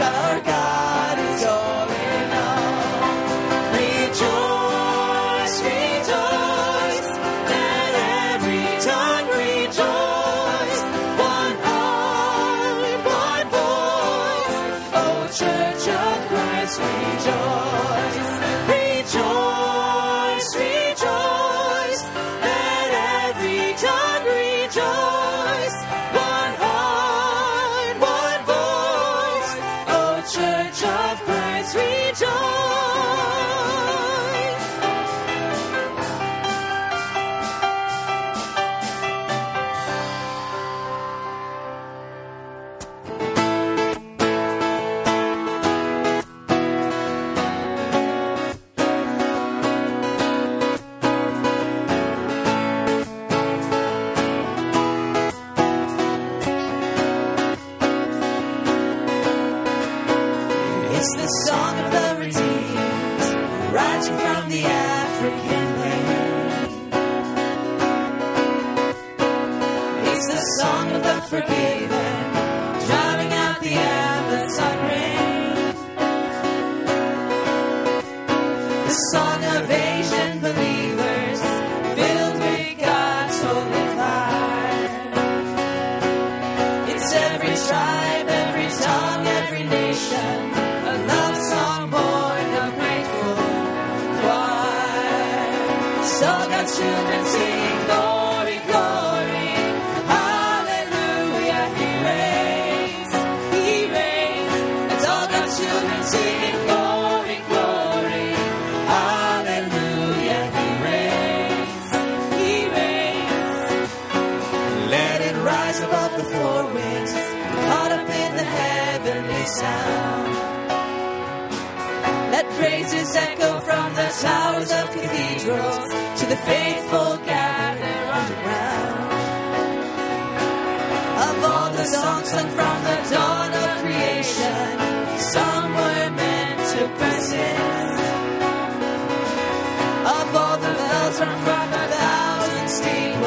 our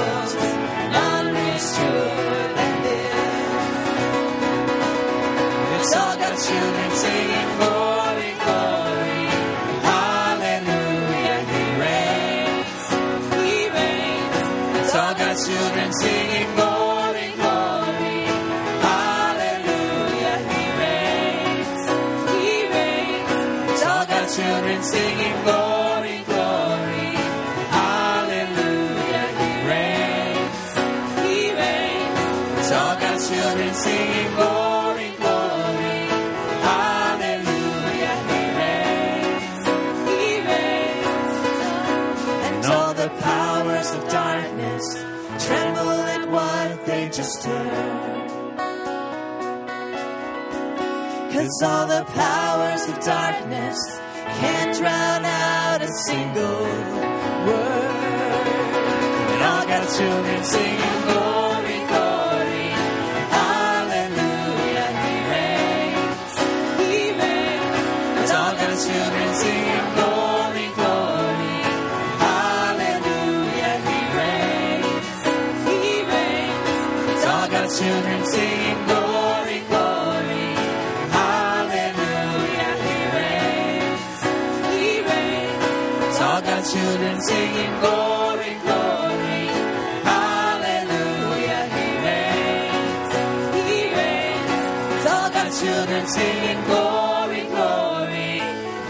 steeples, register. Cause all the powers of darkness can't drown out a single word. And all God's children singing glory, singing glory, glory, hallelujah, He reigns, He reigns. It's all God's children singing glory, glory,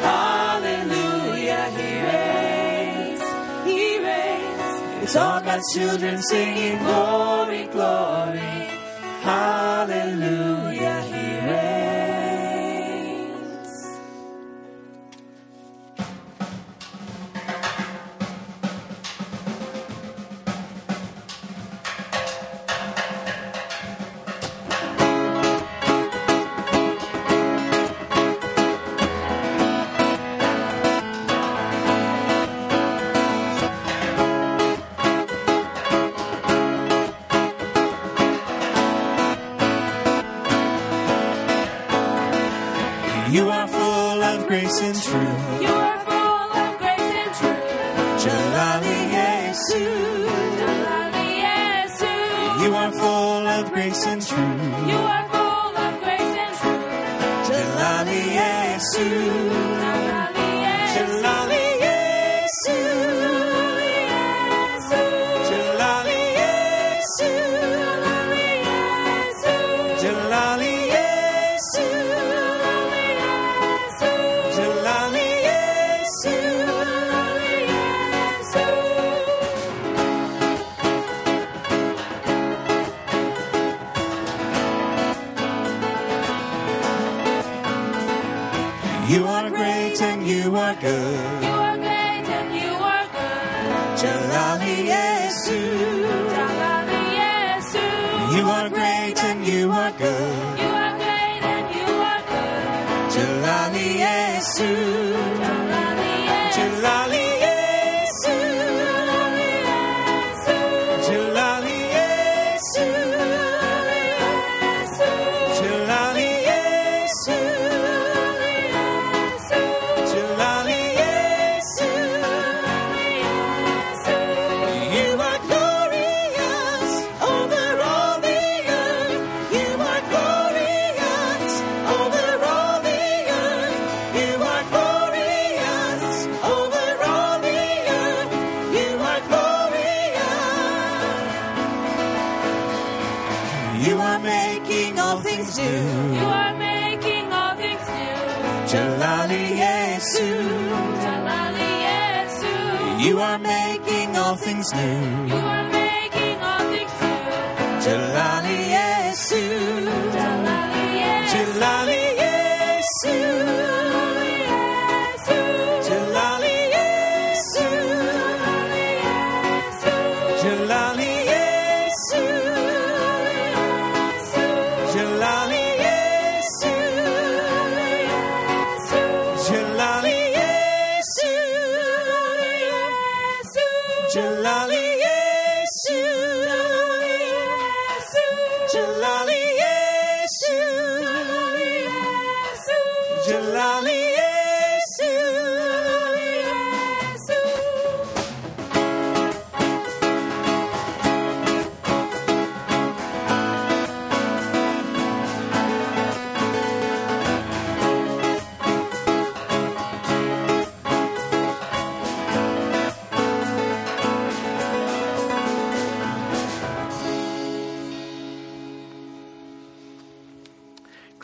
hallelujah, He reigns, He reigns. It's all God's children singing glory, glory, hallelujah, You are full of grace and truth. You are full of grace and truth. Jalali Yesu. Jalali Yesu. You are full of grace and truth. You are full of grace and truth. Jalali Yesu. good.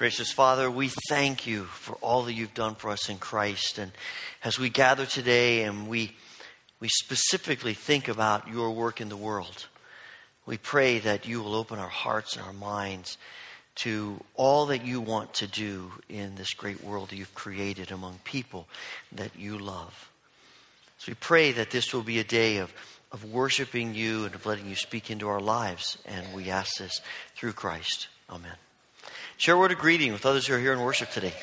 Gracious Father, we thank you for all that you've done for us in Christ. And as we gather today and we, we specifically think about your work in the world, we pray that you will open our hearts and our minds to all that you want to do in this great world that you've created among people that you love. So we pray that this will be a day of, of worshiping you and of letting you speak into our lives. And we ask this through Christ. Amen. Share a word of greeting with others who are here in worship today.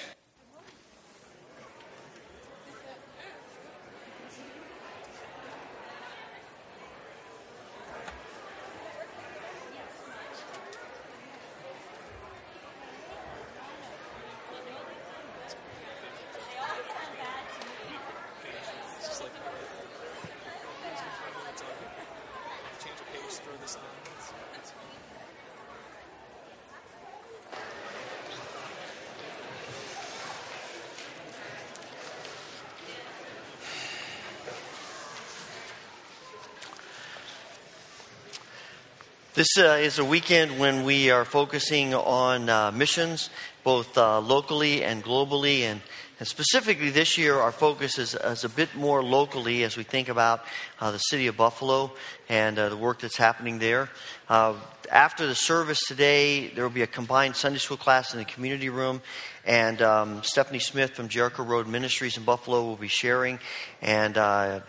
This uh, is a weekend when we are focusing on uh, missions, both uh, locally and globally. And, and specifically this year, our focus is, is a bit more locally as we think about uh, the city of Buffalo and uh, the work that's happening there. Uh, after the service today, there will be a combined Sunday school class in the community room. And um, Stephanie Smith from Jericho Road Ministries in Buffalo will be sharing. And I,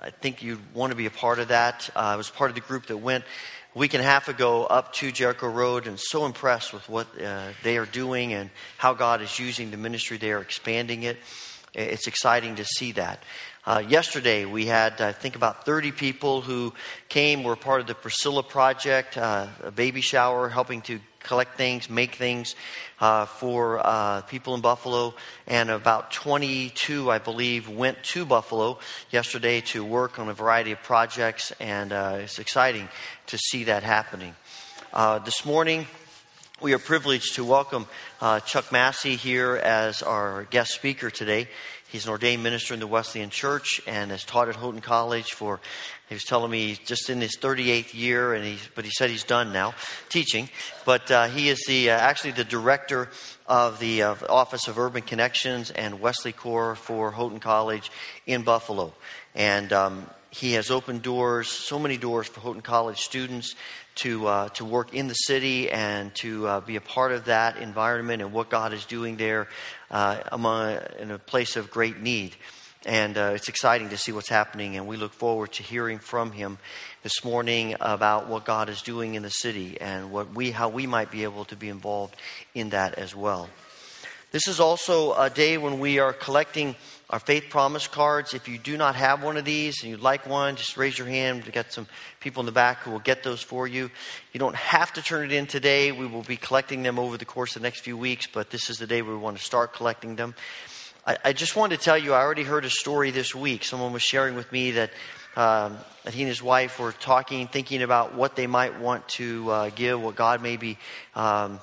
I think you'd want to be a part of that. I was part of the group that went week and a half ago up to Jericho Road and so impressed with what uh, they are doing and how God is using the ministry. They are expanding it. It's exciting to see that. Uh, yesterday, we had, I think, about 30 people who came, were part of the Priscilla Project, uh, a baby shower, helping to collect things, make things uh, for uh, people in Buffalo. And about 22, I believe, went to Buffalo yesterday to work on a variety of projects. And uh, it's exciting to see that happening. Uh, this morning, we are privileged to welcome uh, Chuck Massey here as our guest speaker today. He's an ordained minister in the Wesleyan Church and has taught at Houghton College for, he was telling me, he's just in his 38th year, and he's, but he said he's done now teaching. But uh, he is the, uh, actually the director of the uh, Office of Urban Connections and Wesley Corps for Houghton College in Buffalo. And um, he has opened doors, so many doors for Houghton College students to, uh, to work in the city and to uh, be a part of that environment and what God is doing there uh, among, in a place of great need. And uh, it's exciting to see what's happening, and we look forward to hearing from him this morning about what God is doing in the city and what we, how we might be able to be involved in that as well. This is also a day when we are collecting our faith promise cards. If you do not have one of these and you'd like one, just raise your hand. We've got some people in the back who will get those for you. You don't have to turn it in today. We will be collecting them over the course of the next few weeks, but this is the day we want to start collecting them. I, I just wanted to tell you, I already heard a story this week. Someone was sharing with me that, um, that he and his wife were talking, thinking about what they might want to uh, give, what God may be um,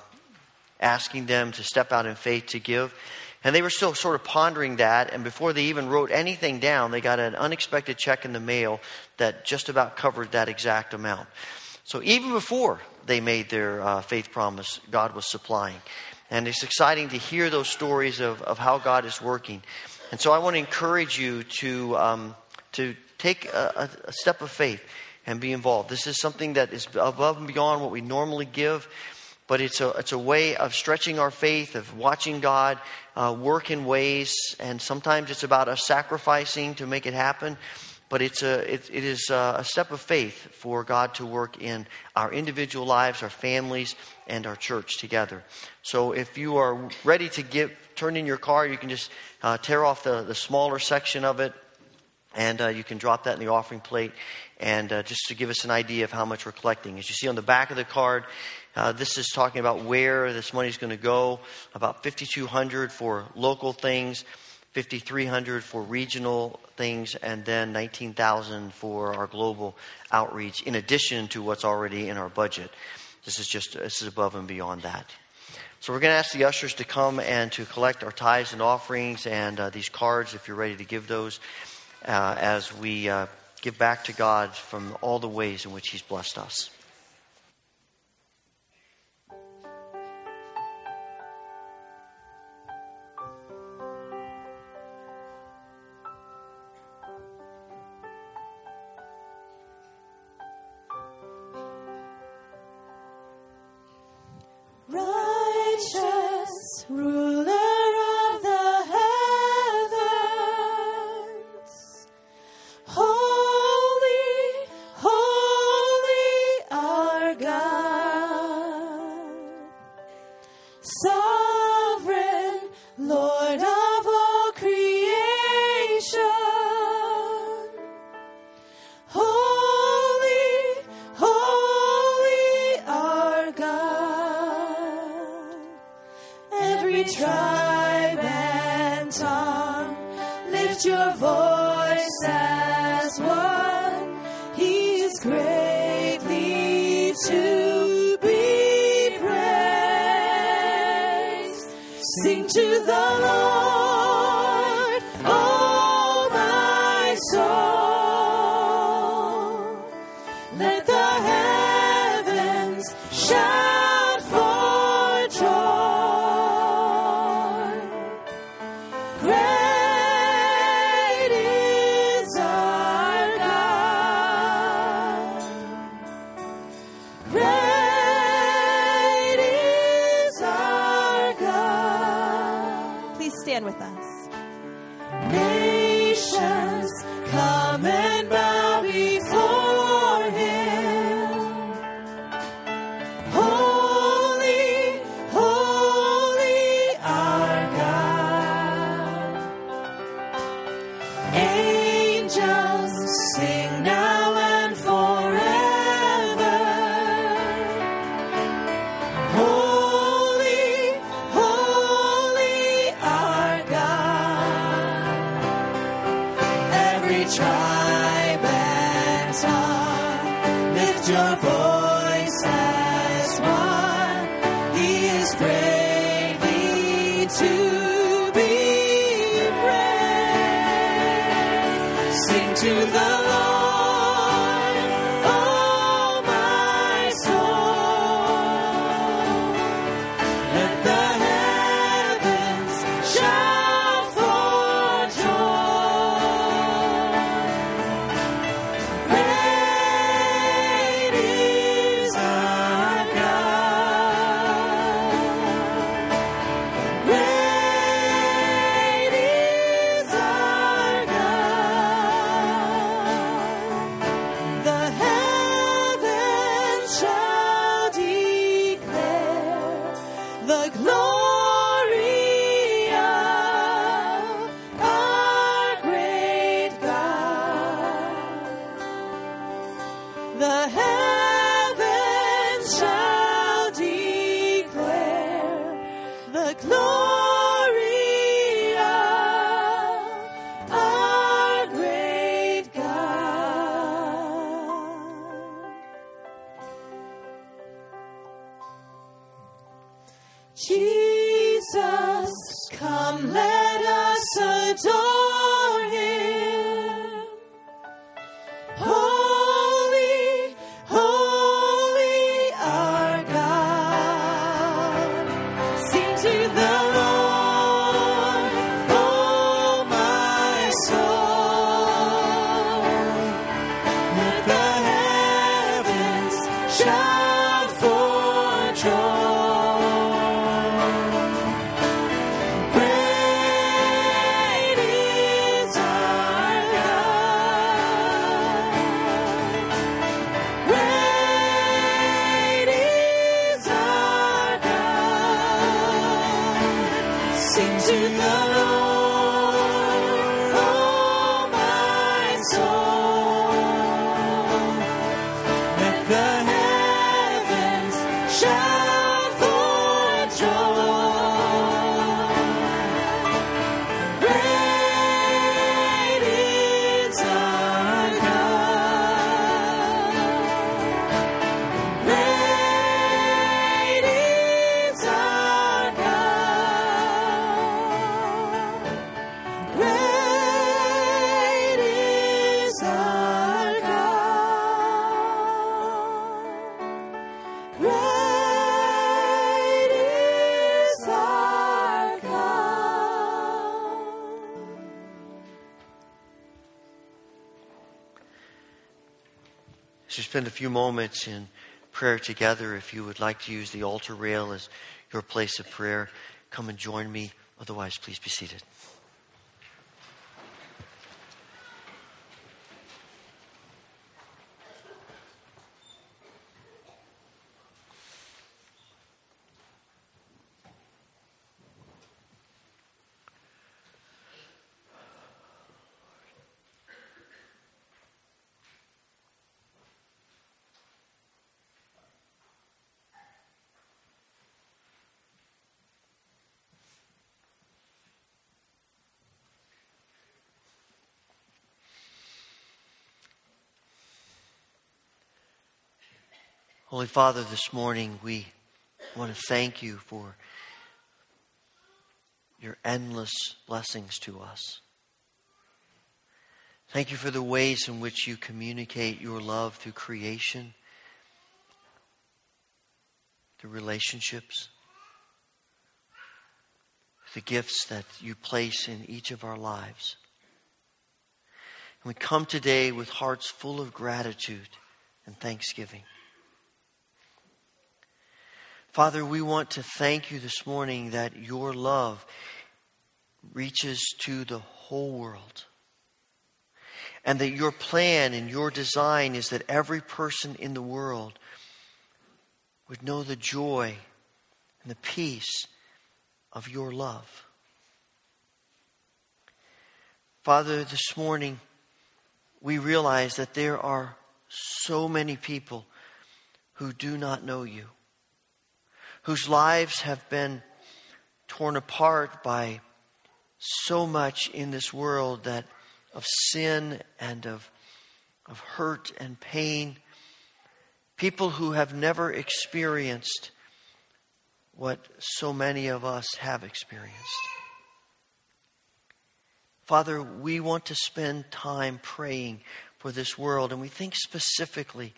asking them to step out in faith to give. And they were still sort of pondering that, and before they even wrote anything down, they got an unexpected check in the mail that just about covered that exact amount. So even before they made their uh, faith promise, God was supplying. And it's exciting to hear those stories of, of how God is working. And so I want to encourage you to, um, to take a, a step of faith and be involved. This is something that is above and beyond what we normally give but it's a, it's a way of stretching our faith, of watching God uh, work in ways, and sometimes it's about us sacrificing to make it happen. But it's a, it, it is a step of faith for God to work in our individual lives, our families, and our church together. So if you are ready to give, turn in your car, you can just uh, tear off the, the smaller section of it, and uh, you can drop that in the offering plate. And uh, just to give us an idea of how much we're collecting. As you see on the back of the card, uh, this is talking about where this money is going to go. About 5,200 for local things, 5,300 for regional things, and then 19,000 for our global outreach. In addition to what's already in our budget, this is just this is above and beyond that. So we're going to ask the ushers to come and to collect our tithes and offerings and uh, these cards if you're ready to give those uh, as we uh, give back to God from all the ways in which He's blessed us. Please stand with us. Nations come shine. few moments in prayer together. If you would like to use the altar rail as your place of prayer, come and join me. Otherwise, please be seated. Holy Father, this morning we want to thank you for your endless blessings to us. Thank you for the ways in which you communicate your love through creation, through relationships, the gifts that you place in each of our lives. And we come today with hearts full of gratitude and thanksgiving. Father, we want to thank you this morning that your love reaches to the whole world. And that your plan and your design is that every person in the world would know the joy and the peace of your love. Father, this morning we realize that there are so many people who do not know you whose lives have been torn apart by so much in this world that of sin and of, of hurt and pain. People who have never experienced what so many of us have experienced. Father, we want to spend time praying for this world, and we think specifically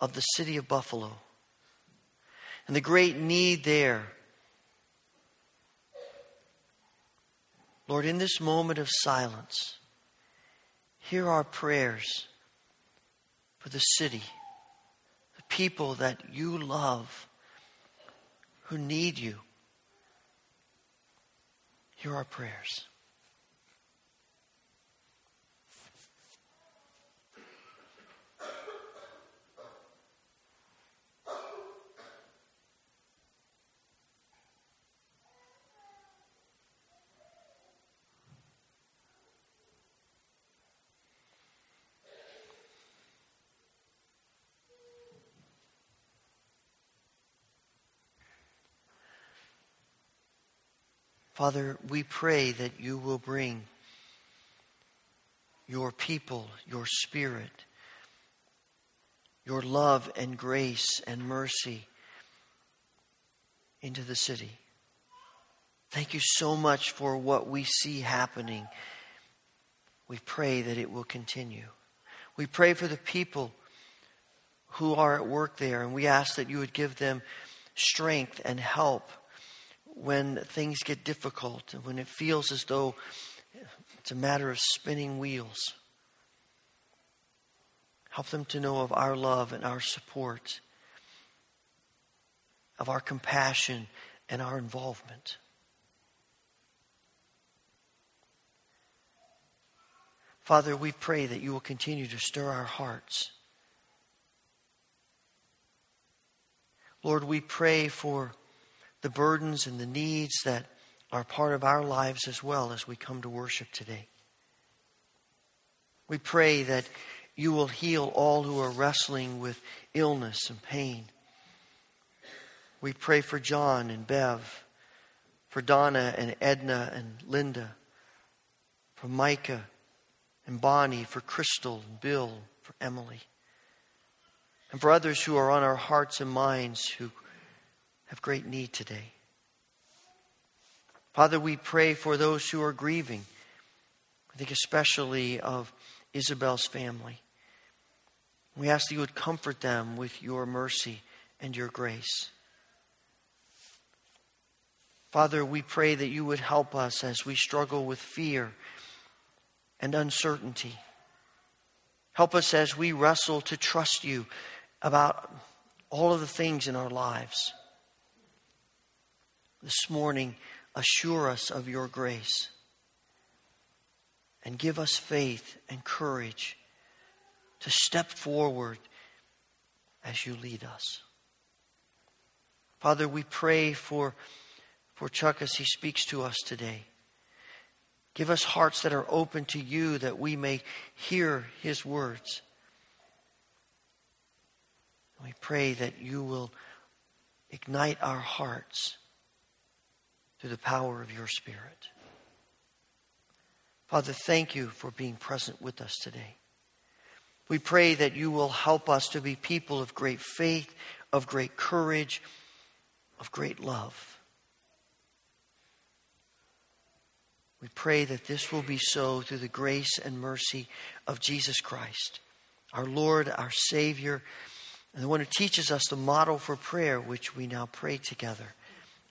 of the city of Buffalo and the great need there. Lord, in this moment of silence, hear our prayers for the city, the people that you love, who need you. Hear our prayers. Father, we pray that you will bring your people, your spirit, your love and grace and mercy into the city. Thank you so much for what we see happening. We pray that it will continue. We pray for the people who are at work there, and we ask that you would give them strength and help when things get difficult and when it feels as though it's a matter of spinning wheels. Help them to know of our love and our support, of our compassion and our involvement. Father, we pray that you will continue to stir our hearts. Lord, we pray for the burdens and the needs that are part of our lives as well as we come to worship today. We pray that you will heal all who are wrestling with illness and pain. We pray for John and Bev, for Donna and Edna and Linda, for Micah and Bonnie, for Crystal and Bill, for Emily, and for others who are on our hearts and minds who have great need today. Father, we pray for those who are grieving. I think especially of Isabel's family. We ask that you would comfort them with your mercy and your grace. Father, we pray that you would help us as we struggle with fear and uncertainty. Help us as we wrestle to trust you about all of the things in our lives this morning, assure us of your grace and give us faith and courage to step forward as you lead us. Father, we pray for, for Chuck as he speaks to us today. Give us hearts that are open to you that we may hear his words. We pray that you will ignite our hearts through the power of your Spirit. Father, thank you for being present with us today. We pray that you will help us to be people of great faith, of great courage, of great love. We pray that this will be so through the grace and mercy of Jesus Christ, our Lord, our Savior, and the one who teaches us the model for prayer, which we now pray together.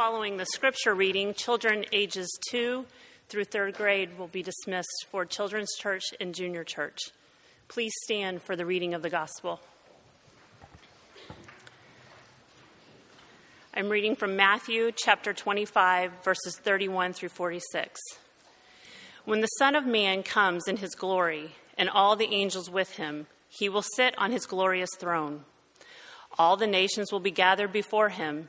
Following the scripture reading, children ages 2 through 3rd grade will be dismissed for Children's Church and Junior Church. Please stand for the reading of the gospel. I'm reading from Matthew chapter 25, verses 31 through 46. When the Son of Man comes in his glory, and all the angels with him, he will sit on his glorious throne. All the nations will be gathered before him,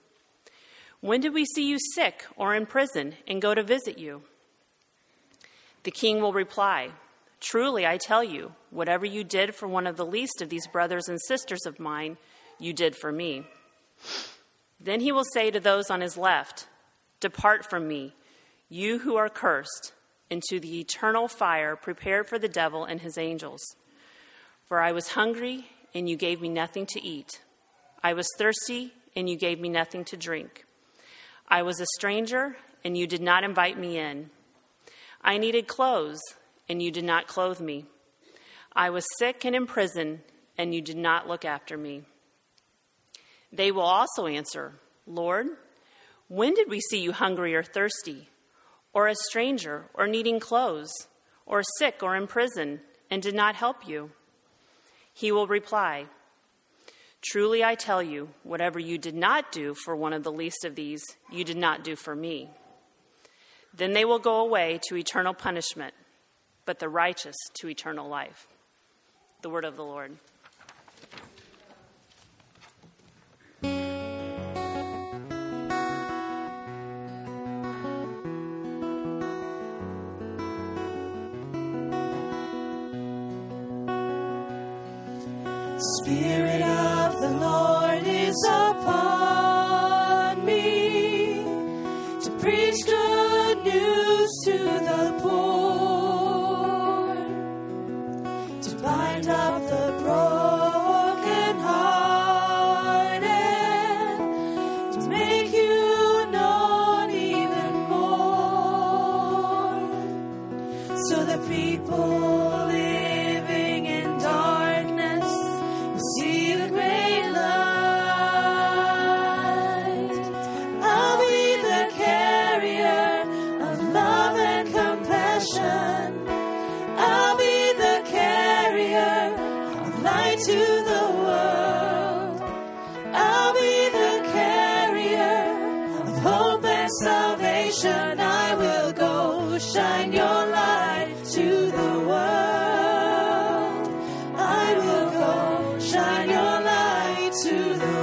When did we see you sick or in prison and go to visit you? The king will reply, Truly, I tell you, whatever you did for one of the least of these brothers and sisters of mine, you did for me. Then he will say to those on his left, Depart from me, you who are cursed, into the eternal fire prepared for the devil and his angels. For I was hungry, and you gave me nothing to eat. I was thirsty, and you gave me nothing to drink. I was a stranger, and you did not invite me in. I needed clothes, and you did not clothe me. I was sick and in prison, and you did not look after me. They will also answer, Lord, when did we see you hungry or thirsty, or a stranger, or needing clothes, or sick or in prison, and did not help you? He will reply, Truly I tell you, whatever you did not do for one of the least of these, you did not do for me. Then they will go away to eternal punishment, but the righteous to eternal life. The word of the Lord. to the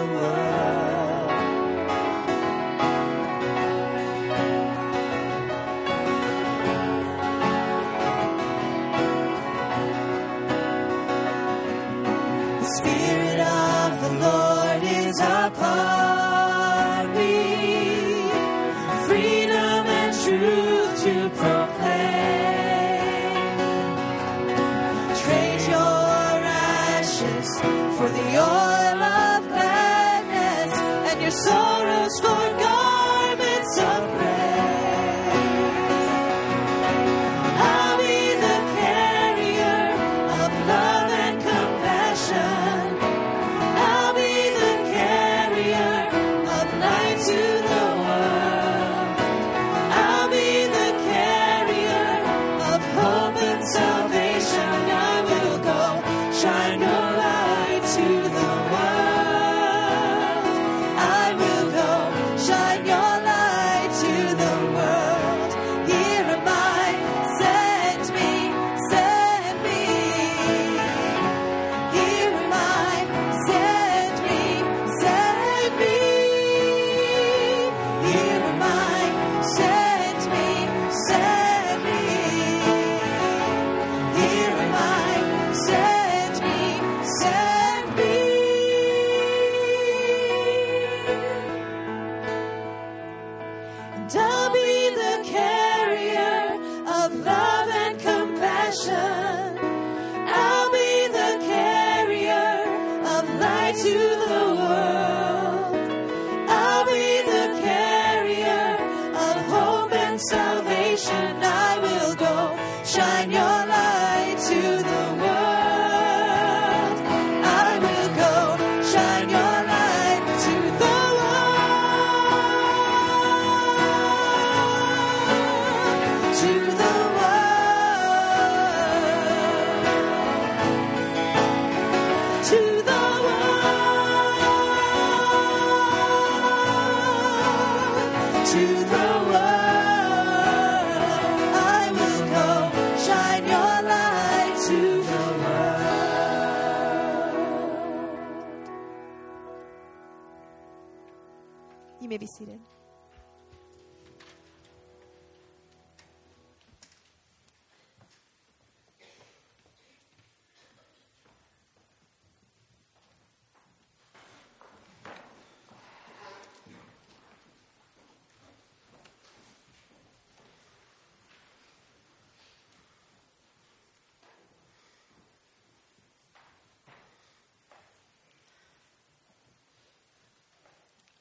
be seated.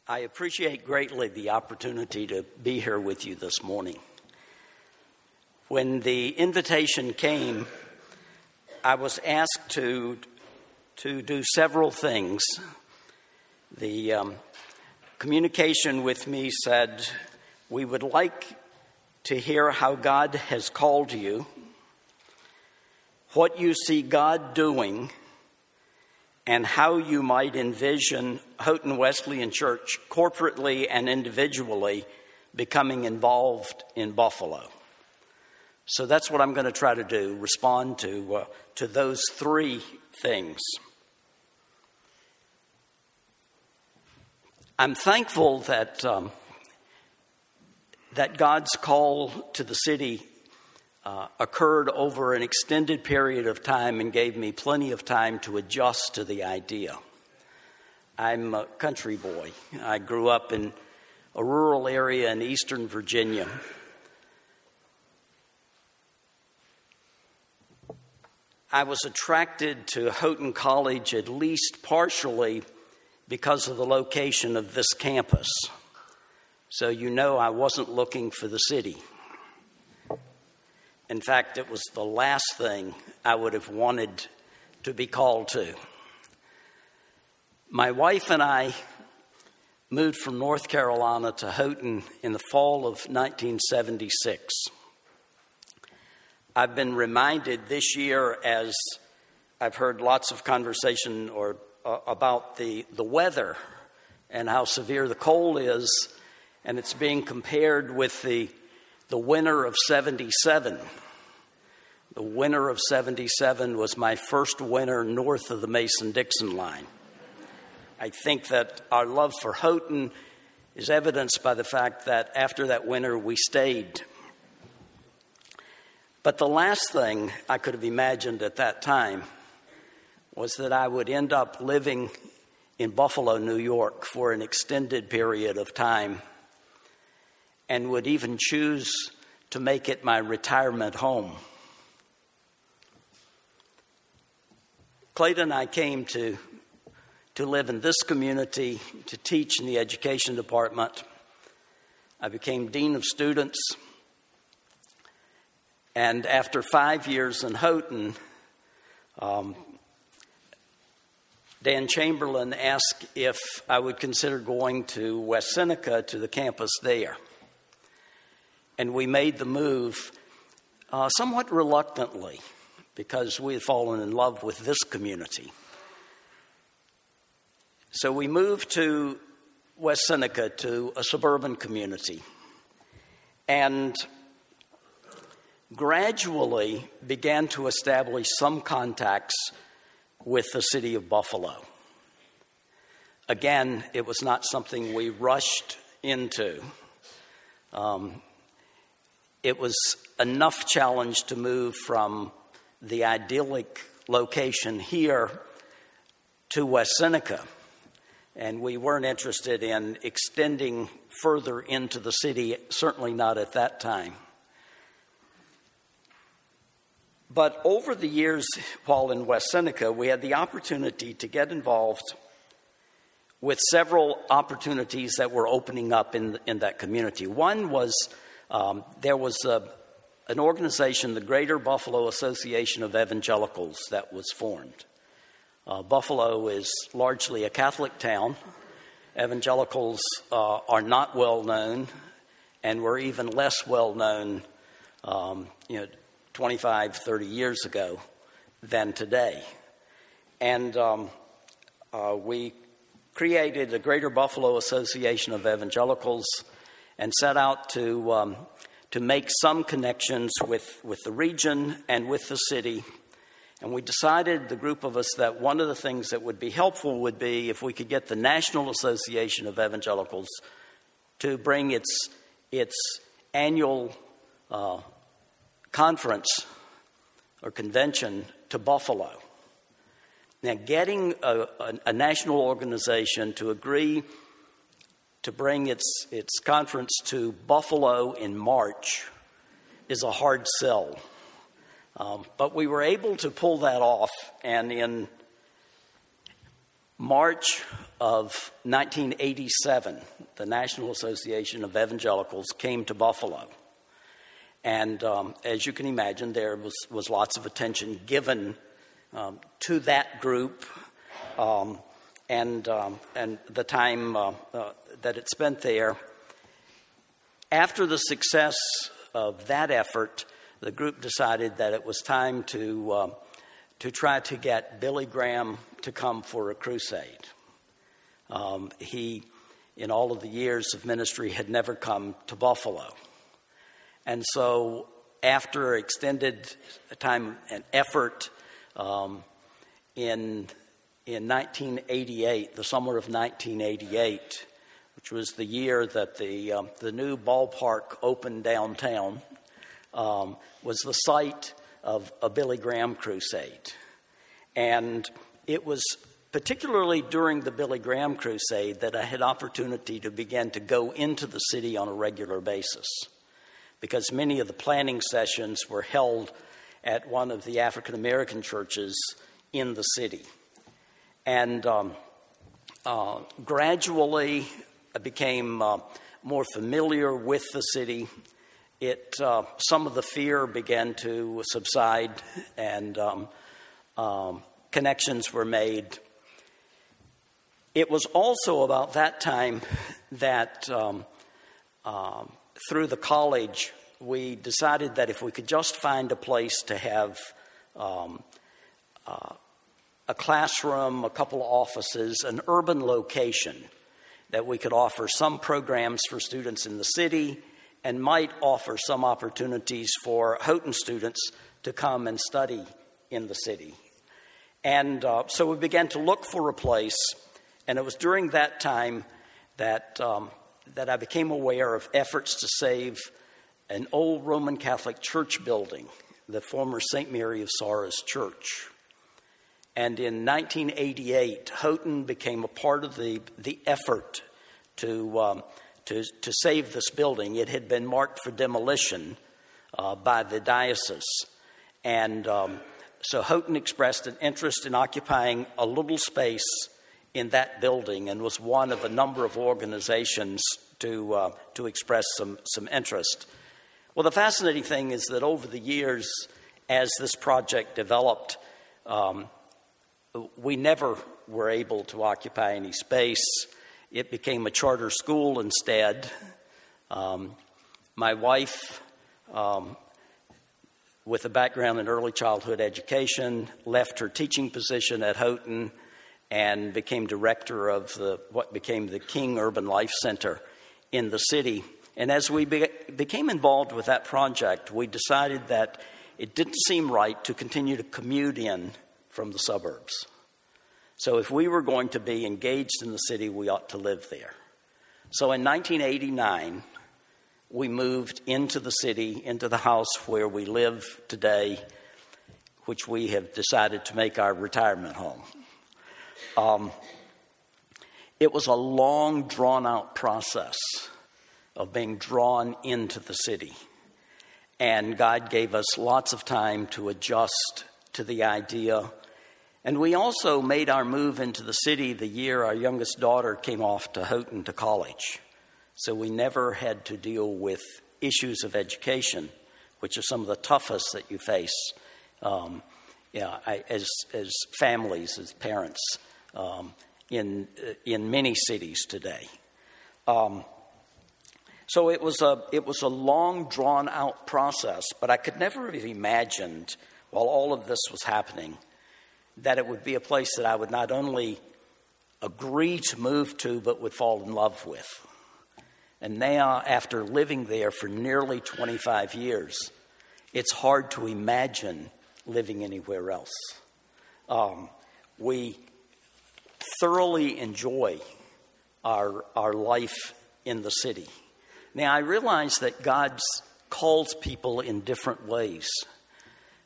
I appreciate greatly the opportunity to be here with you this morning. When the invitation came, I was asked to, to do several things. The um, communication with me said, We would like to hear how God has called you, what you see God doing and how you might envision Houghton Wesleyan Church corporately and individually becoming involved in Buffalo. So that's what I'm going to try to do respond to, uh, to those three things. I'm thankful that, um, that God's call to the city uh, occurred over an extended period of time and gave me plenty of time to adjust to the idea. I'm a country boy. I grew up in a rural area in eastern Virginia. I was attracted to Houghton College at least partially because of the location of this campus. So you know I wasn't looking for the city. In fact, it was the last thing I would have wanted to be called to. My wife and I moved from North Carolina to Houghton in the fall of 1976. I've been reminded this year as I've heard lots of conversation or uh, about the, the weather and how severe the cold is, and it's being compared with the the winter of 77. The winter of 77 was my first winter north of the Mason Dixon line. I think that our love for Houghton is evidenced by the fact that after that winter we stayed. But the last thing I could have imagined at that time was that I would end up living in Buffalo, New York for an extended period of time and would even choose to make it my retirement home. Clayton and I came to, to live in this community to teach in the education department. I became dean of students. And after five years in Houghton, um, Dan Chamberlain asked if I would consider going to West Seneca to the campus there and we made the move uh, somewhat reluctantly because we had fallen in love with this community. So we moved to West Seneca to a suburban community and gradually began to establish some contacts with the city of Buffalo. Again, it was not something we rushed into. Um, it was enough challenge to move from the idyllic location here to West Seneca. And we weren't interested in extending further into the city, certainly not at that time. But over the years while in West Seneca, we had the opportunity to get involved with several opportunities that were opening up in, in that community. One was um, there was a, an organization, the Greater Buffalo Association of Evangelicals, that was formed. Uh, Buffalo is largely a Catholic town. Evangelicals uh, are not well known, and were even less well known, um, you know, 25, 30 years ago than today. And um, uh, we created the Greater Buffalo Association of Evangelicals and set out to, um, to make some connections with, with the region and with the city. And we decided, the group of us, that one of the things that would be helpful would be if we could get the National Association of Evangelicals to bring its, its annual uh, conference or convention to Buffalo. Now, getting a, a, a, national organization to agree to bring its, its conference to Buffalo in March is a hard sell. Um, but we were able to pull that off, and in March of 1987, the National Association of Evangelicals came to Buffalo. And um, as you can imagine, there was, was lots of attention given um, to that group um, and, um, and the time uh, uh, that it spent there. After the success of that effort, the group decided that it was time to, uh, to try to get Billy Graham to come for a crusade. Um, he, in all of the years of ministry, had never come to Buffalo. And so, after extended time and effort, um, in, in 1988, the summer of 1988, which was the year that the, um, the new ballpark opened downtown, um, was the site of a Billy Graham crusade. And it was particularly during the Billy Graham crusade that I had opportunity to begin to go into the city on a regular basis because many of the planning sessions were held at one of the African American churches in the city. And um, uh, gradually, I became uh, more familiar with the city. It, uh, some of the fear began to subside, and um, um, connections were made. It was also about that time that um, um through the college, we decided that if we could just find a place to have um, uh, a classroom, a couple of offices, an urban location, that we could offer some programs for students in the city and might offer some opportunities for Houghton students to come and study in the city. And uh, so we began to look for a place, and it was during that time that um, that I became aware of efforts to save an old Roman Catholic church building, the former St. Mary of Sorrows Church. And in 1988, Houghton became a part of the, the effort to, um, to, to save this building. It had been marked for demolition uh, by the diocese. And um, so Houghton expressed an interest in occupying a little space in that building and was one of a number of organizations to, uh, to express some, some interest. Well, the fascinating thing is that over the years, as this project developed, um, we never were able to occupy any space. It became a charter school instead. Um, my wife, um, with a background in early childhood education, left her teaching position at Houghton and became director of the, what became the King Urban Life Center in the city. And as we be- became involved with that project, we decided that it didn't seem right to continue to commute in from the suburbs. So if we were going to be engaged in the city, we ought to live there. So in 1989, we moved into the city, into the house where we live today, which we have decided to make our retirement home. Um, it was a long, drawn out process of being drawn into the city. And God gave us lots of time to adjust to the idea. And we also made our move into the city the year our youngest daughter came off to Houghton to college. So we never had to deal with issues of education, which are some of the toughest that you face um, yeah, I, as, as families, as parents um, in, in many cities today. Um, so it was, a, it was a long, drawn out process, but I could never have imagined, while all of this was happening, that it would be a place that I would not only agree to move to, but would fall in love with. And now, after living there for nearly 25 years, it's hard to imagine living anywhere else. Um, we thoroughly enjoy our, our life in the city. Now, I realize that God calls people in different ways.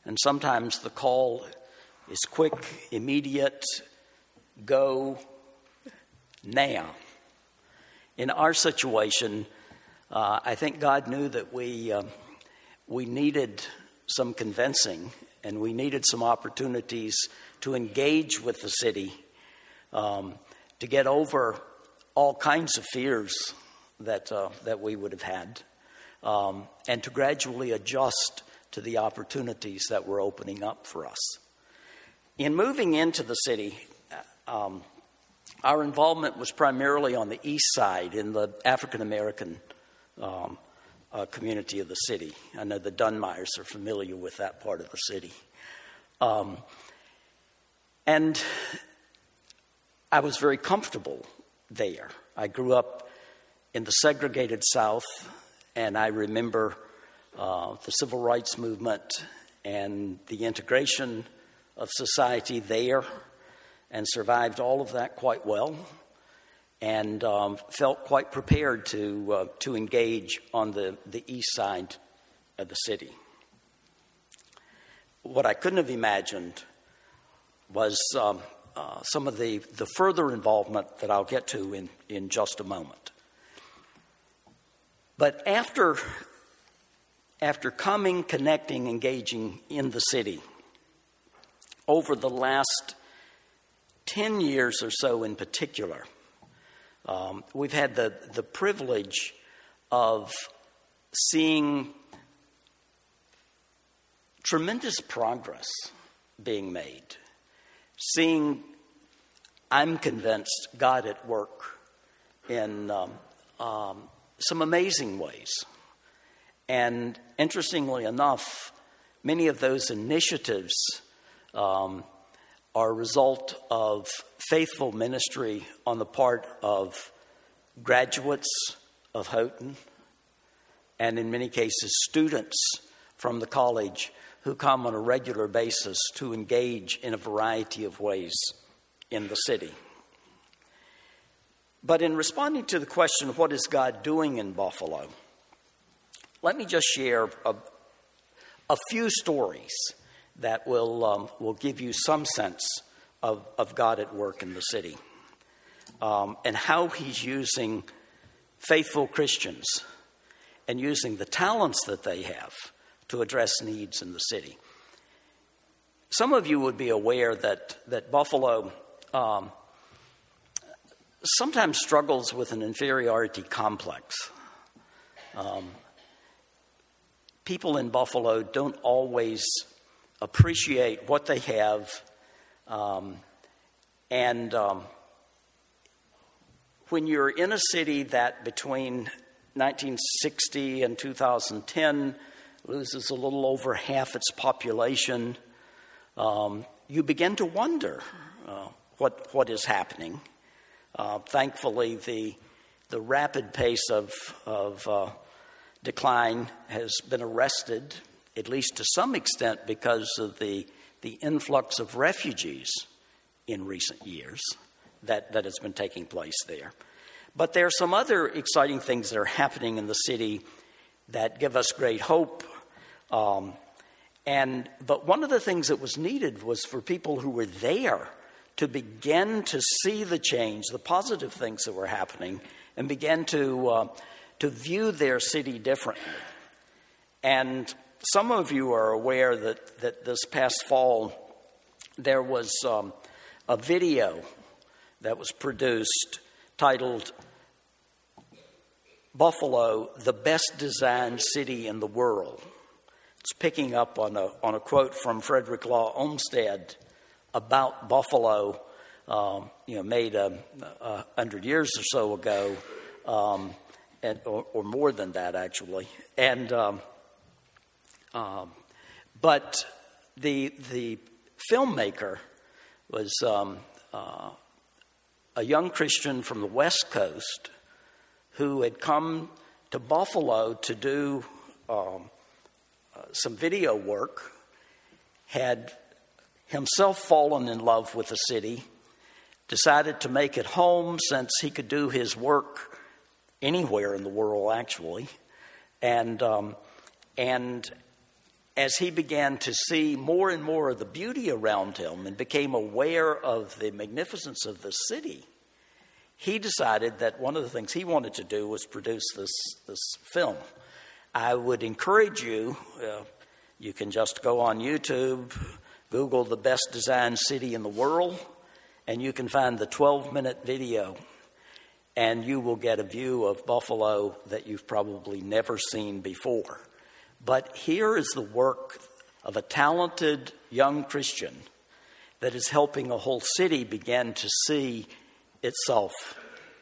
And sometimes the call is quick, immediate, go now. In our situation, uh, I think God knew that we, uh, we needed some convincing and we needed some opportunities to engage with the city um, to get over all kinds of fears that, uh, that we would have had um, and to gradually adjust to the opportunities that were opening up for us. In moving into the city, uh, um, our involvement was primarily on the east side in the African American um, uh, community of the city. I know the Dunmires are familiar with that part of the city. Um, and I was very comfortable there. I grew up in the segregated South, and I remember uh, the civil rights movement and the integration of society there, and survived all of that quite well and um, felt quite prepared to, uh, to engage on the, the east side of the city. What I couldn't have imagined was um, uh, some of the, the further involvement that I'll get to in, in just a moment. But after, after coming, connecting, engaging in the city, over the last 10 years or so in particular, um, we've had the, the privilege of seeing tremendous progress being made, seeing, I'm convinced, God at work in um, um, some amazing ways. And interestingly enough, many of those initiatives um, are a result of faithful ministry on the part of graduates of Houghton, and in many cases, students from the college who come on a regular basis to engage in a variety of ways in the city. But in responding to the question, what is God doing in Buffalo? Let me just share a, a few stories that will, um, will give you some sense of, of God at work in the city um, and how He's using faithful Christians and using the talents that they have to address needs in the city. Some of you would be aware that, that Buffalo um, sometimes struggles with an inferiority complex. Um, people in Buffalo don't always appreciate what they have, um, and um, when you're in a city that between 1960 and 2010 loses a little over half its population, um, you begin to wonder uh, what, what is happening. Uh, thankfully, the, the rapid pace of, of uh, decline has been arrested at least to some extent because of the, the influx of refugees in recent years that, that has been taking place there. But there are some other exciting things that are happening in the city that give us great hope. Um, and, but one of the things that was needed was for people who were there to begin to see the change, the positive things that were happening, and begin to, uh, to view their city differently. And some of you are aware that, that this past fall there was um, a video that was produced titled Buffalo the best designed city in the world. It's picking up on a, on a quote from Frederick Law Olmsted about Buffalo, um, you know, made a, a, hundred years or so ago, um, and, or, or, more than that actually. And um, um but the the filmmaker was um, uh, a young Christian from the West Coast who had come to Buffalo to do um, uh, some video work, had himself fallen in love with the city, decided to make it home since he could do his work anywhere in the world, actually, and um, and as he began to see more and more of the beauty around him and became aware of the magnificence of the city, he decided that one of the things he wanted to do was produce this, this film. I would encourage you, uh, you can just go on YouTube, Google the best designed city in the world, and you can find the 12 minute video, and you will get a view of Buffalo that you've probably never seen before. But here is the work of a talented young Christian that is helping a whole city begin to see itself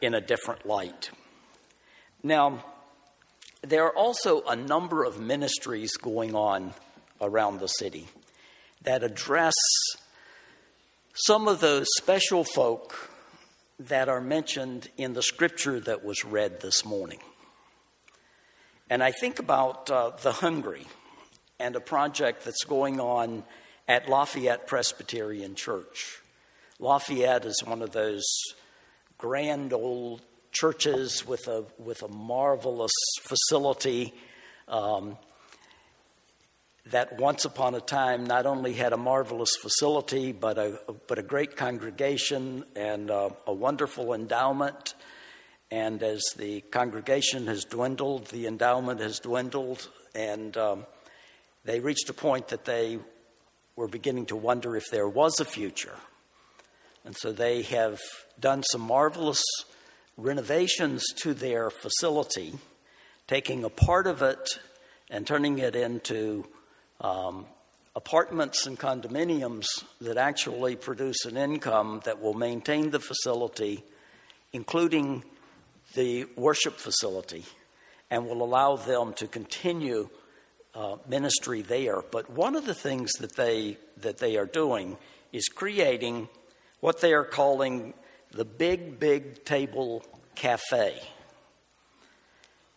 in a different light. Now, there are also a number of ministries going on around the city that address some of those special folk that are mentioned in the scripture that was read this morning. And I think about uh, the Hungry and a project that's going on at Lafayette Presbyterian Church. Lafayette is one of those grand old churches with a, with a marvelous facility um, that once upon a time not only had a marvelous facility, but a, but a great congregation and a, a wonderful endowment and as the congregation has dwindled, the endowment has dwindled, and um, they reached a point that they were beginning to wonder if there was a future. And so they have done some marvelous renovations to their facility, taking a part of it and turning it into um, apartments and condominiums that actually produce an income that will maintain the facility, including the worship facility and will allow them to continue uh, ministry there. But one of the things that they, that they are doing is creating what they are calling the Big, Big Table Cafe.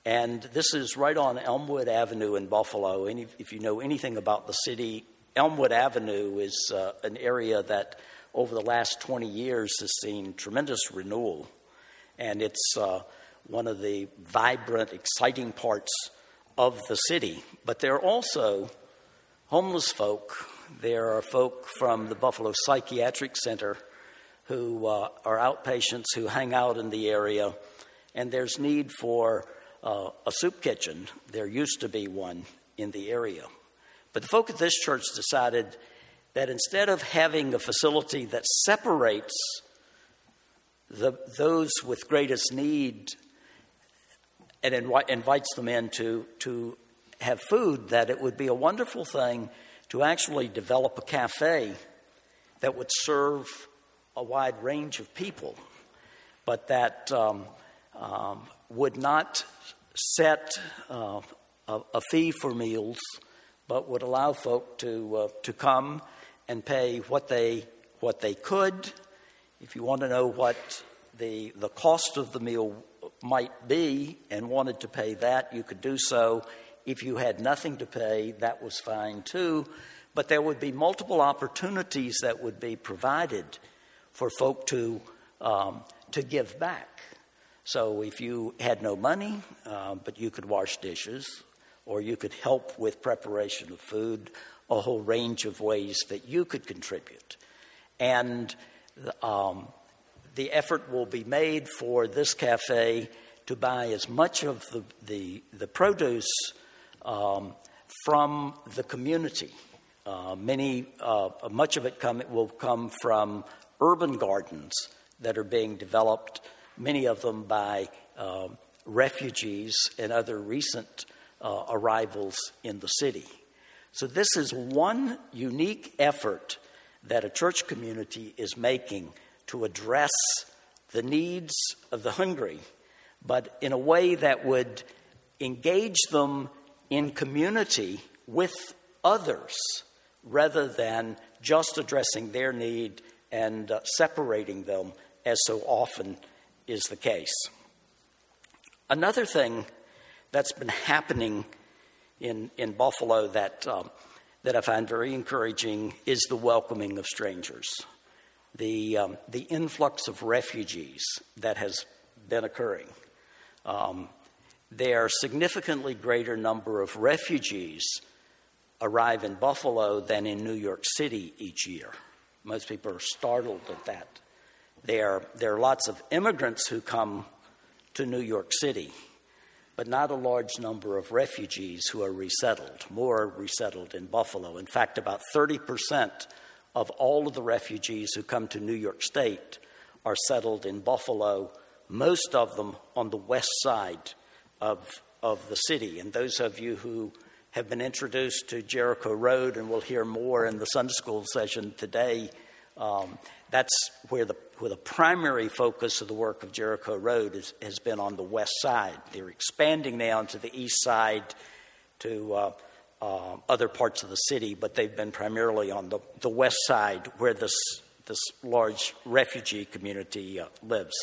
And this is right on Elmwood Avenue in Buffalo. And if you know anything about the city, Elmwood Avenue is uh, an area that over the last 20 years has seen tremendous renewal and it's uh, one of the vibrant, exciting parts of the city. But there are also homeless folk. There are folk from the Buffalo Psychiatric Center who uh, are outpatients who hang out in the area, and there's need for uh, a soup kitchen. There used to be one in the area. But the folk at this church decided that instead of having a facility that separates the, those with greatest need and invi- invites them in to, to have food, that it would be a wonderful thing to actually develop a cafe that would serve a wide range of people, but that um, um, would not set uh, a, a, fee for meals, but would allow folk to, uh, to come and pay what they, what they could if you want to know what the, the cost of the meal might be and wanted to pay that, you could do so. If you had nothing to pay, that was fine too. But there would be multiple opportunities that would be provided for folk to, um, to give back. So if you had no money, uh, but you could wash dishes, or you could help with preparation of food, a whole range of ways that you could contribute. And um, the effort will be made for this cafe to buy as much of the, the, the produce um, from the community. Uh, many, uh, much of it come, will come from urban gardens that are being developed, many of them by uh, refugees and other recent uh, arrivals in the city. So, this is one unique effort that a church community is making to address the needs of the hungry, but in a way that would engage them in community with others rather than just addressing their need and uh, separating them, as so often is the case. Another thing that's been happening in, in Buffalo that, um, that I find very encouraging is the welcoming of strangers. The, um, the influx of refugees that has been occurring. Um, there are significantly greater number of refugees arrive in Buffalo than in New York City each year. Most people are startled at that. There, there are lots of immigrants who come to New York City, but not a large number of refugees who are resettled. More resettled in Buffalo. In fact, about 30% of all of the refugees who come to New York State are settled in Buffalo, most of them on the west side of, of the city. And those of you who have been introduced to Jericho Road and will hear more in the Sunday school session today, um, that's where the, where the primary focus of the work of Jericho Road is, has been on the west side. They're expanding now to the east side to uh, uh, other parts of the city, but they've been primarily on the, the west side where this, this large refugee community uh, lives.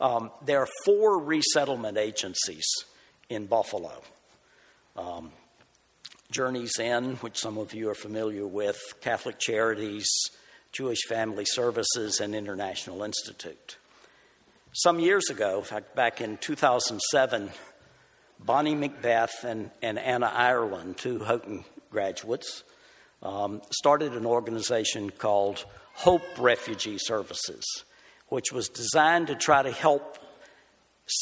Um, there are four resettlement agencies in Buffalo. Um, Journey's End, which some of you are familiar with, Catholic Charities, Jewish Family Services, and International Institute. Some years ago, in fact, back in 2007, Bonnie Macbeth and, and Anna Ireland, two Houghton graduates, um, started an organization called Hope Refugee Services, which was designed to try to help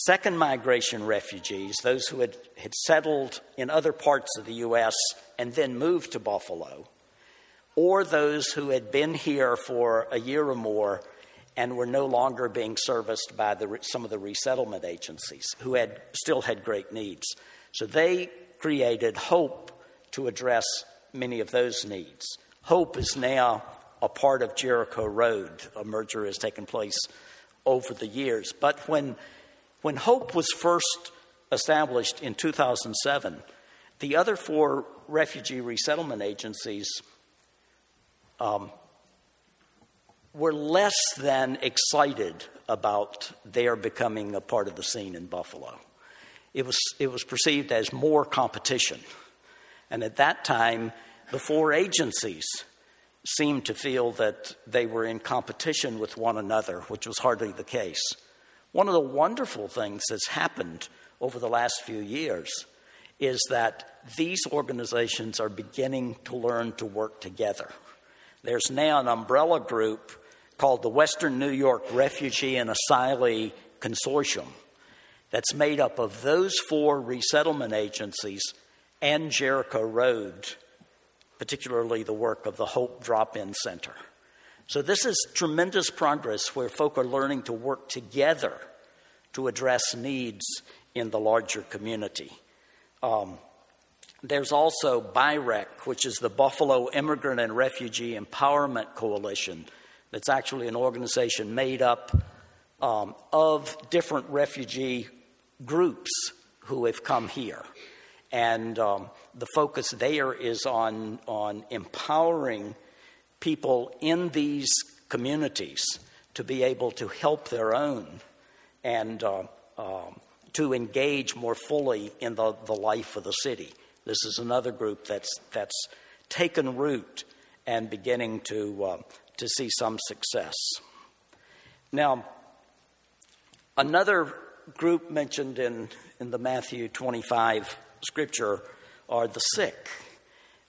second migration refugees, those who had, had settled in other parts of the U.S. and then moved to Buffalo, or those who had been here for a year or more and were no longer being serviced by the, some of the resettlement agencies who had still had great needs. So they created Hope to address many of those needs. Hope is now a part of Jericho Road. A merger has taken place over the years. But when when Hope was first established in 2007, the other four refugee resettlement agencies um, were less than excited about their becoming a part of the scene in Buffalo. It was, it was perceived as more competition. And at that time, the four agencies seemed to feel that they were in competition with one another, which was hardly the case. One of the wonderful things that's happened over the last few years is that these organizations are beginning to learn to work together. There's now an umbrella group called the Western New York Refugee and Asylee Consortium that's made up of those four resettlement agencies and Jericho Road, particularly the work of the Hope Drop In Center. So, this is tremendous progress where folk are learning to work together to address needs in the larger community. Um, there's also BIREC, which is the Buffalo Immigrant and Refugee Empowerment Coalition, that's actually an organization made up um, of different refugee groups who have come here. And um, the focus there is on, on empowering people in these communities to be able to help their own and uh, uh, to engage more fully in the, the life of the city. This is another group that's, that's taken root and beginning to, uh, to see some success. Now, another group mentioned in, in the Matthew 25 scripture are the sick.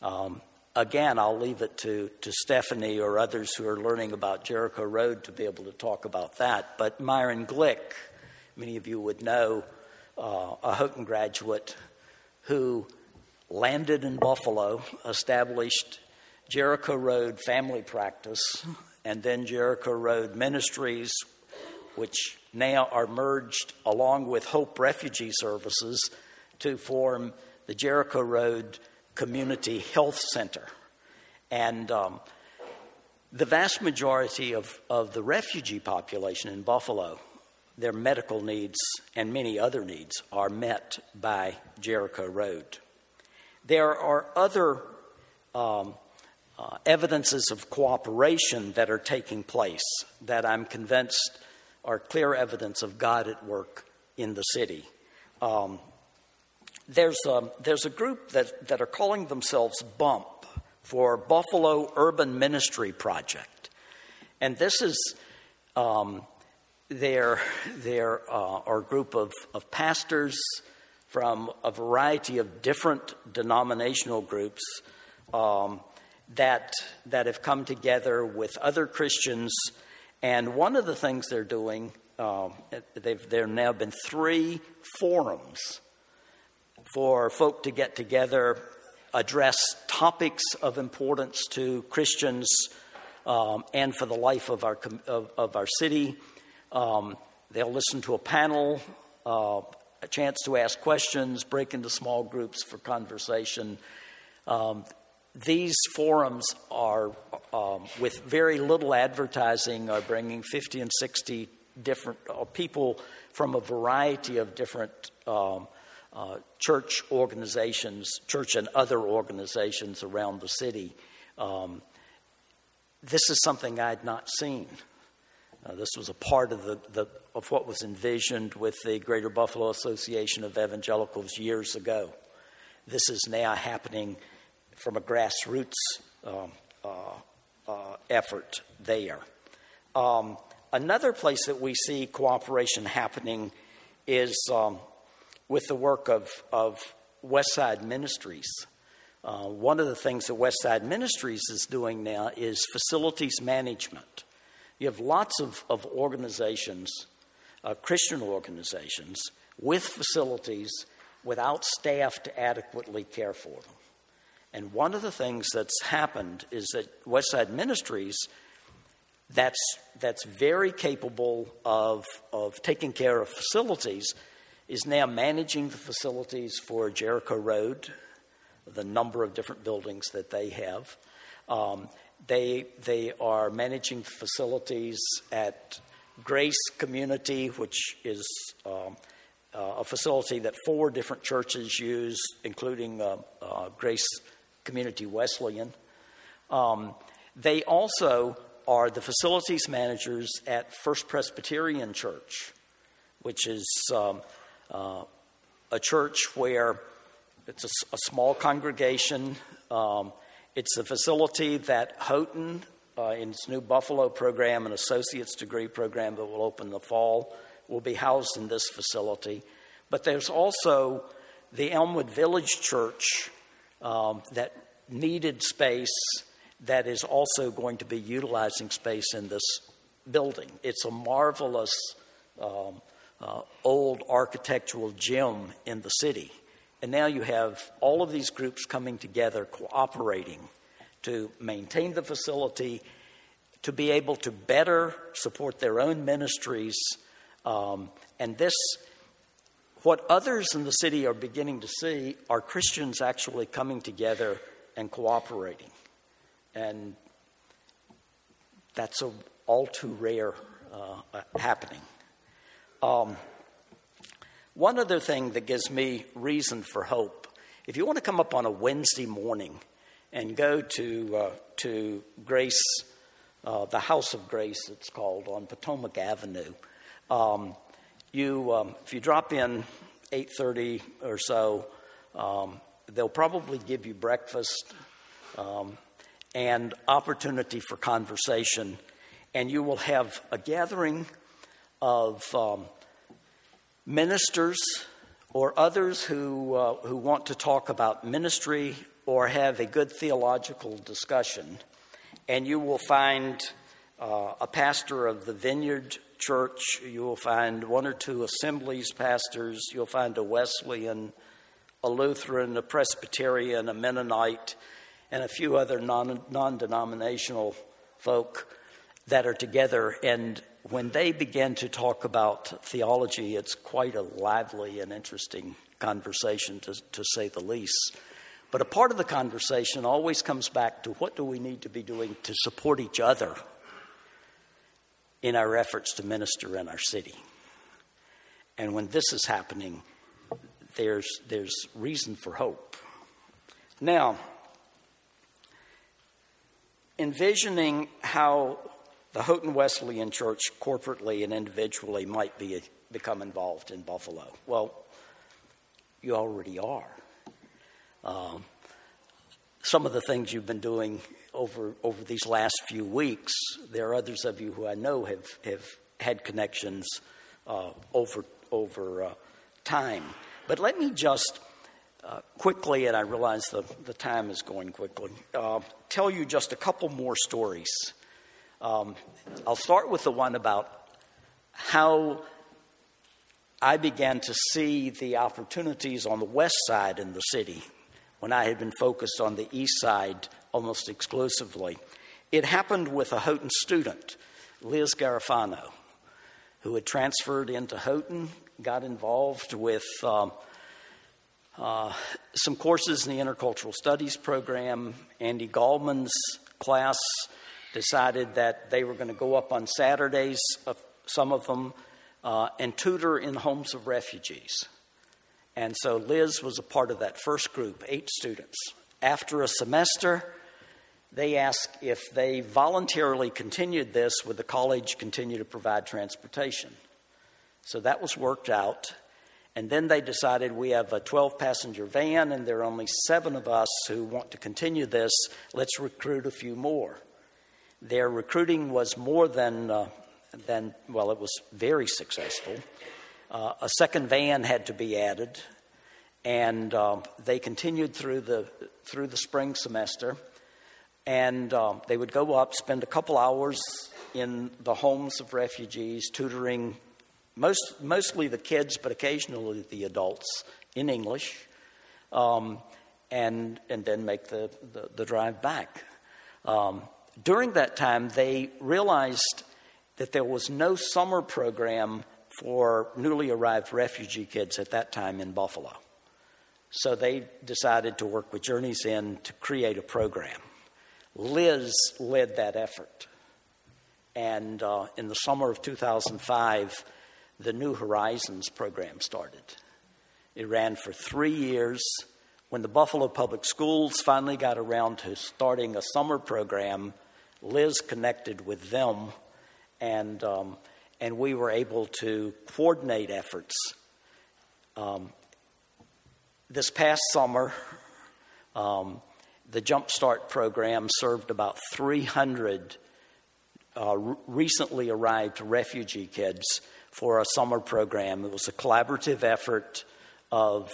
Um, again, I'll leave it to, to Stephanie or others who are learning about Jericho Road to be able to talk about that. But Myron Glick, many of you would know, uh, a Houghton graduate who landed in Buffalo, established Jericho Road Family Practice, and then Jericho Road Ministries, which now are merged along with Hope Refugee Services to form the Jericho Road Community Health Center. And um, the vast majority of, of the refugee population in Buffalo, their medical needs and many other needs are met by Jericho Road. There are other um, uh, evidences of cooperation that are taking place that I'm convinced are clear evidence of God at work in the city. Um, there's, a, there's a group that, that are calling themselves BUMP for Buffalo Urban Ministry Project. And this is um, their, their uh, our group of, of pastors from a variety of different denominational groups um, that, that have come together with other Christians. And one of the things they're doing, um, there have now been three forums for folk to get together, address topics of importance to Christians um, and for the life of our, of, of our city. Um, they'll listen to a panel, uh, a chance to ask questions, break into small groups for conversation. Um, these forums are, um, with very little advertising, are bringing 50 and 60 different uh, people from a variety of different um, uh, church organizations, church and other organizations around the city. Um, this is something I had not seen. Uh, this was a part of, the, the, of what was envisioned with the Greater Buffalo Association of Evangelicals years ago. This is now happening from a grassroots um, uh, uh, effort there. Um, another place that we see cooperation happening is um, with the work of, of Westside Ministries. Uh, one of the things that Westside Ministries is doing now is facilities management. You have lots of, of organizations, uh, Christian organizations, with facilities without staff to adequately care for them. And one of the things that's happened is that Westside Ministries, that's, that's very capable of, of taking care of facilities, is now managing the facilities for Jericho Road, the number of different buildings that they have. Um, they, they are managing facilities at Grace Community, which is um, uh, a facility that four different churches use, including uh, uh, Grace Community Wesleyan. Um, they also are the facilities managers at First Presbyterian Church, which is um, uh, a church where it's a, a small congregation. Um, it's the facility that Houghton, uh, in its new Buffalo program, an associate's degree program that will open in the fall, will be housed in this facility. But there's also the Elmwood Village Church um, that needed space that is also going to be utilizing space in this building. It's a marvelous um, uh, old architectural gem in the city. And now you have all of these groups coming together, cooperating to maintain the facility, to be able to better support their own ministries. Um, and this, what others in the city are beginning to see, are Christians actually coming together and cooperating. And that's a all too rare uh, happening. Um, one other thing that gives me reason for hope if you want to come up on a Wednesday morning and go to, uh, to Grace, uh, the House of Grace, it's called, on Potomac Avenue, um, you, um, if you drop in 8.30 or so, um, they'll probably give you breakfast um, and opportunity for conversation, and you will have a gathering of um, ministers or others who, uh, who want to talk about ministry or have a good theological discussion. And you will find uh, a pastor of the Vineyard Church, you will find one or two assemblies pastors, you'll find a Wesleyan, a Lutheran, a Presbyterian, a Mennonite, and a few other non denominational folk that are together. And when they begin to talk about theology, it's quite a lively and interesting conversation, to, to say the least. But a part of the conversation always comes back to what do we need to be doing to support each other in our efforts to minister in our city. And when this is happening, there's, there's reason for hope. Now, envisioning how the Houghton Wesleyan Church corporately and individually might be, become involved in Buffalo. Well, you already are. Um, some of the things you've been doing over, over these last few weeks, there are others of you who I know have, have had connections uh, over, over uh, time. But let me just uh, quickly, and I realize the, the time is going quickly, uh, tell you just a couple more stories. Um, I'll start with the one about how I began to see the opportunities on the west side in the city when I had been focused on the east side almost exclusively. It happened with a Houghton student, Liz Garofano, who had transferred into Houghton, got involved with um, uh, some courses in the Intercultural Studies program. Andy Gallman's class decided that they were going to go up on Saturdays, uh, some of them, uh, and tutor in homes of refugees. And so Liz was a part of that first group, eight students. After a semester, they asked if they voluntarily continued this, would the college continue to provide transportation? So that was worked out. And then they decided we have a 12 passenger van and there are only seven of us who want to continue this. Let's recruit a few more. Their recruiting was more than, uh, than well, it was very successful. Uh, a second van had to be added, and um, they continued through the, through the spring semester. And um, they would go up, spend a couple hours in the homes of refugees, tutoring most, mostly the kids, but occasionally the adults in English, um, and, and then make the, the, the drive back. Um, during that time, they realized that there was no summer program for newly arrived refugee kids at that time in Buffalo. So they decided to work with Journey's End to create a program. Liz led that effort. And uh, in the summer of 2005, the New Horizons program started. It ran for three years. When the Buffalo Public Schools finally got around to starting a summer program, Liz connected with them, and, um, and we were able to coordinate efforts. Um, this past summer, um, the Jumpstart program served about 300 uh, recently arrived refugee kids for a summer program. It was a collaborative effort of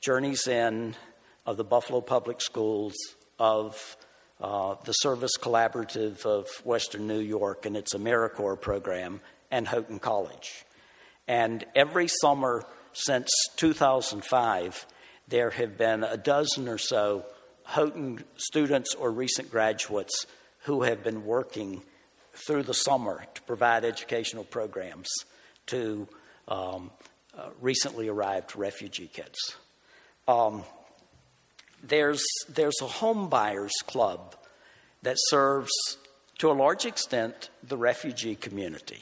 Journey's End, of the Buffalo Public Schools, of uh, the Service Collaborative of Western New York and its AmeriCorps program, and Houghton College. And every summer since 2005, there have been a dozen or so Houghton students or recent graduates who have been working through the summer to provide educational programs to um, uh, recently arrived refugee kids. Um, there's, there's a home buyers club that serves, to a large extent, the refugee community.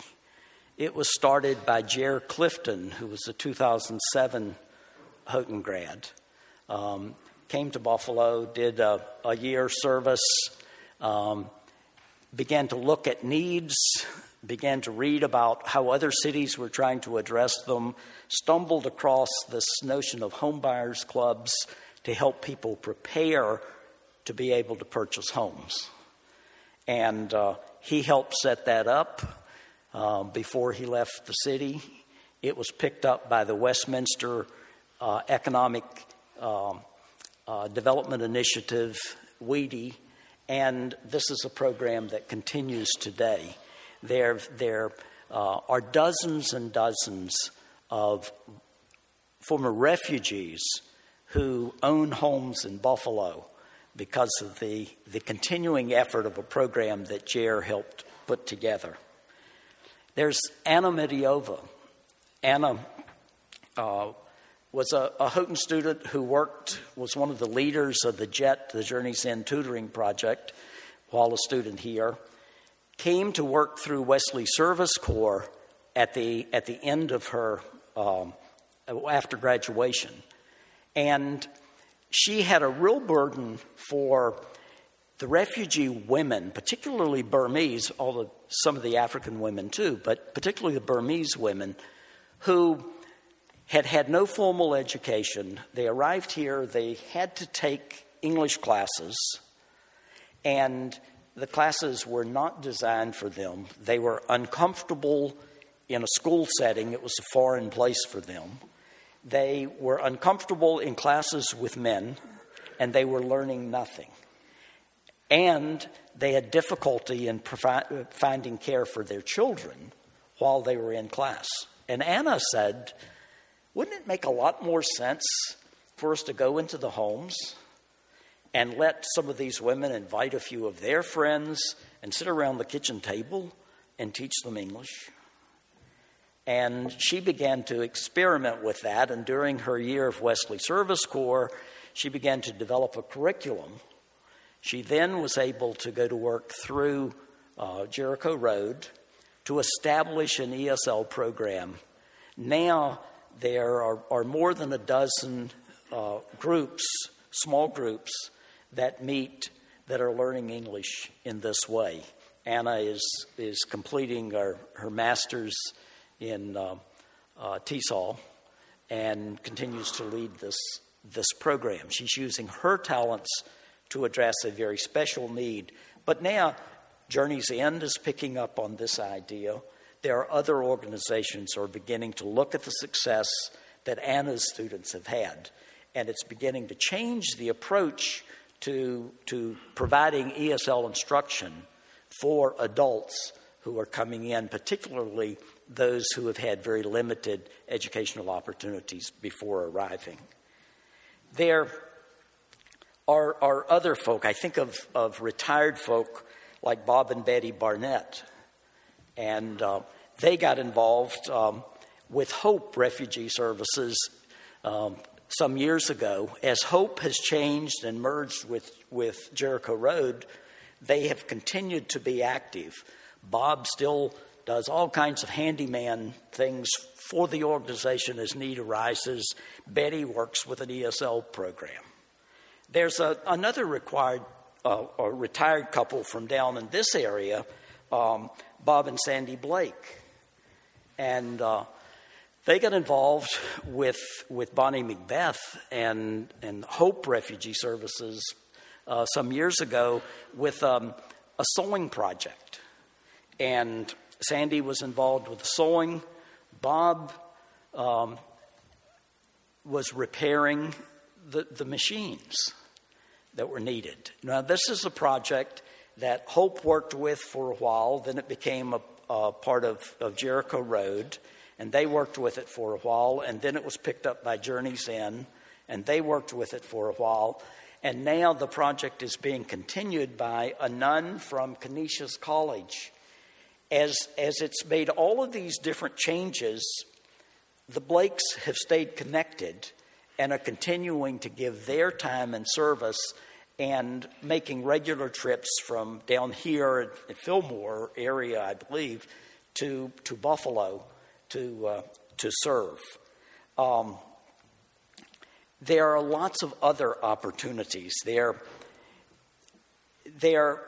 It was started by Jer Clifton, who was a 2007 Houghton grad. Um, came to Buffalo, did a, a year service, um, began to look at needs began to read about how other cities were trying to address them, stumbled across this notion of homebuyers clubs to help people prepare to be able to purchase homes. And uh, he helped set that up uh, before he left the city. It was picked up by the Westminster uh, Economic um, uh, Development Initiative, WEDI, and this is a program that continues today. There, there uh, are dozens and dozens of former refugees who own homes in Buffalo because of the, the continuing effort of a program that Jer helped put together. There's Anna Mediova. Anna uh, was a, a, Houghton student who worked, was one of the leaders of the JET, the Journey's End Tutoring Project, while a student here. Came to work through Wesley Service Corps at the, at the end of her, um, after graduation. And she had a real burden for the refugee women, particularly Burmese, although some of the African women too, but particularly the Burmese women, who had had no formal education. They arrived here, they had to take English classes, and the classes were not designed for them. They were uncomfortable in a school setting, it was a foreign place for them. They were uncomfortable in classes with men, and they were learning nothing. And they had difficulty in provi- finding care for their children while they were in class. And Anna said, Wouldn't it make a lot more sense for us to go into the homes and let some of these women invite a few of their friends and sit around the kitchen table and teach them English? And she began to experiment with that. And during her year of Wesley Service Corps, she began to develop a curriculum she then was able to go to work through uh, Jericho Road to establish an ESL program. Now there are, are more than a dozen uh, groups, small groups, that meet that are learning English in this way. Anna is, is completing her, her master's in uh, uh, TESOL and continues to lead this, this program. She's using her talents to address a very special need. But now, Journey's End is picking up on this idea. There are other organizations who are beginning to look at the success that Anna's students have had, and it's beginning to change the approach to, to providing ESL instruction for adults who are coming in, particularly those who have had very limited educational opportunities before arriving. There are, are other folk. I think of, of retired folk like Bob and Betty Barnett. And uh, they got involved um, with Hope Refugee Services um, some years ago. As Hope has changed and merged with, with Jericho Road, they have continued to be active. Bob still does all kinds of handyman things for the organization as need arises. Betty works with an ESL program. There's a, another required uh, retired couple from down in this area, um, Bob and Sandy Blake, and uh, they got involved with with Bonnie Macbeth and and Hope Refugee Services uh, some years ago with um, a sewing project, and Sandy was involved with the sewing. Bob um, was repairing the, the machines that were needed. Now, this is a project that Hope worked with for a while, then it became a, a part of, of Jericho Road, and they worked with it for a while, and then it was picked up by Journey's End, and they worked with it for a while. And now the project is being continued by a nun from Canisius College. As, as it's made all of these different changes, the Blakes have stayed connected and are continuing to give their time and service and making regular trips from down here at Fillmore area, I believe, to, to Buffalo to, uh, to serve. Um, there are lots of other opportunities. There, there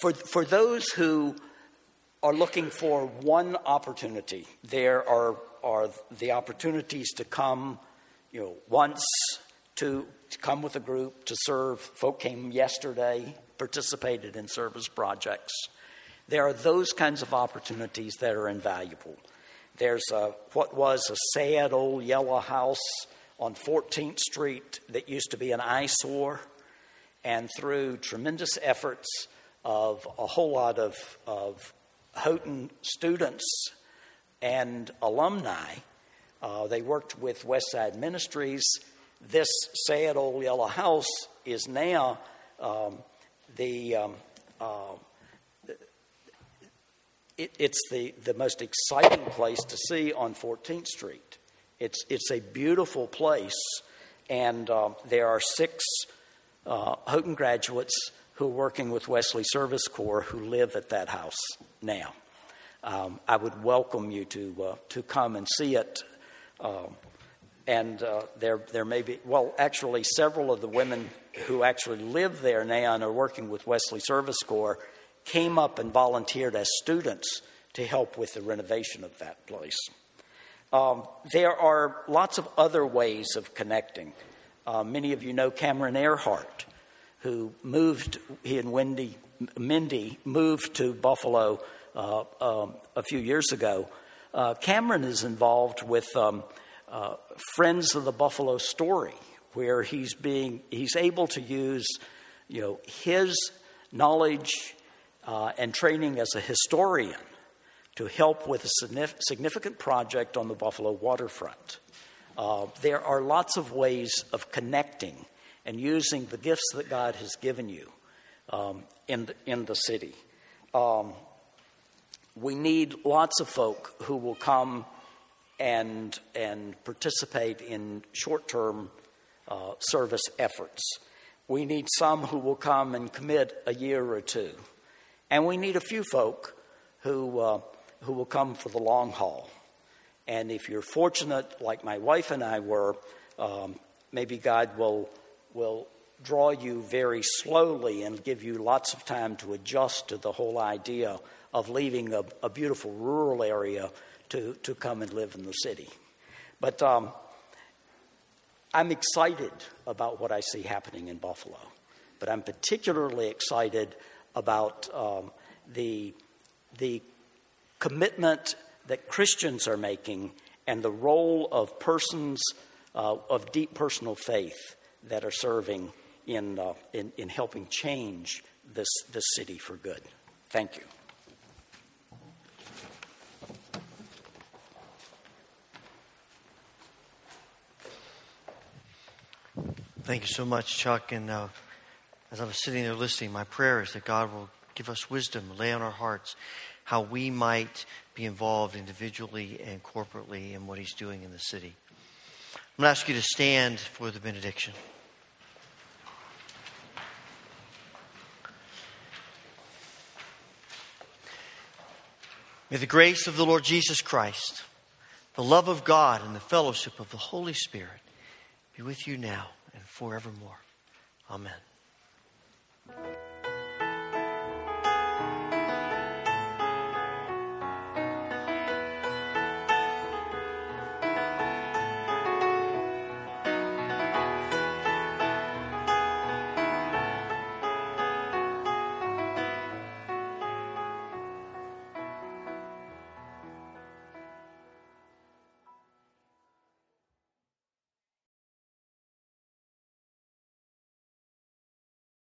for, for those who are looking for one opportunity, there are are the opportunities to come, you know, once to, to come with a group to serve. Folk came yesterday, participated in service projects. There are those kinds of opportunities that are invaluable. There's a, what was a sad old yellow house on 14th Street that used to be an eyesore, and through tremendous efforts of a whole lot of, of Houghton students and alumni. Uh, they worked with Westside Ministries. This sad old yellow house is now um, the um, uh, it, it's the, the most exciting place to see on 14th Street. It's, it's a beautiful place, and um, there are six uh, Houghton graduates who are working with Wesley Service Corps who live at that house now. Um, I would welcome you to, uh, to come and see it. Um, and uh, there, there may be, well, actually, several of the women who actually live there now and are working with Wesley Service Corps came up and volunteered as students to help with the renovation of that place. Um, there are lots of other ways of connecting. Uh, many of you know Cameron Earhart, who moved, he and Wendy, Mindy moved to Buffalo uh, um, a few years ago. Uh, Cameron is involved with um, uh, Friends of the Buffalo Story, where he's being he's able to use you know his knowledge uh, and training as a historian to help with a significant project on the Buffalo waterfront. Uh, there are lots of ways of connecting and using the gifts that God has given you um, in, the, in the city. Um, we need lots of folk who will come and, and participate in short term uh, service efforts. We need some who will come and commit a year or two. And we need a few folk who, uh, who will come for the long haul. And if you're fortunate, like my wife and I were, um, maybe God will, will draw you very slowly and give you lots of time to adjust to the whole idea of leaving a, a beautiful rural area to, to come and live in the city. But um, I'm excited about what I see happening in Buffalo. But I'm particularly excited about um, the, the commitment that Christians are making and the role of persons uh, of deep personal faith that are serving in, uh, in, in helping change this, this city for good. Thank you. Thank you so much, Chuck. And uh, as I was sitting there listening, my prayer is that God will give us wisdom, lay on our hearts how we might be involved individually and corporately in what He's doing in the city. I'm going to ask you to stand for the benediction. May the grace of the Lord Jesus Christ, the love of God, and the fellowship of the Holy Spirit be with you now and forevermore. Amen.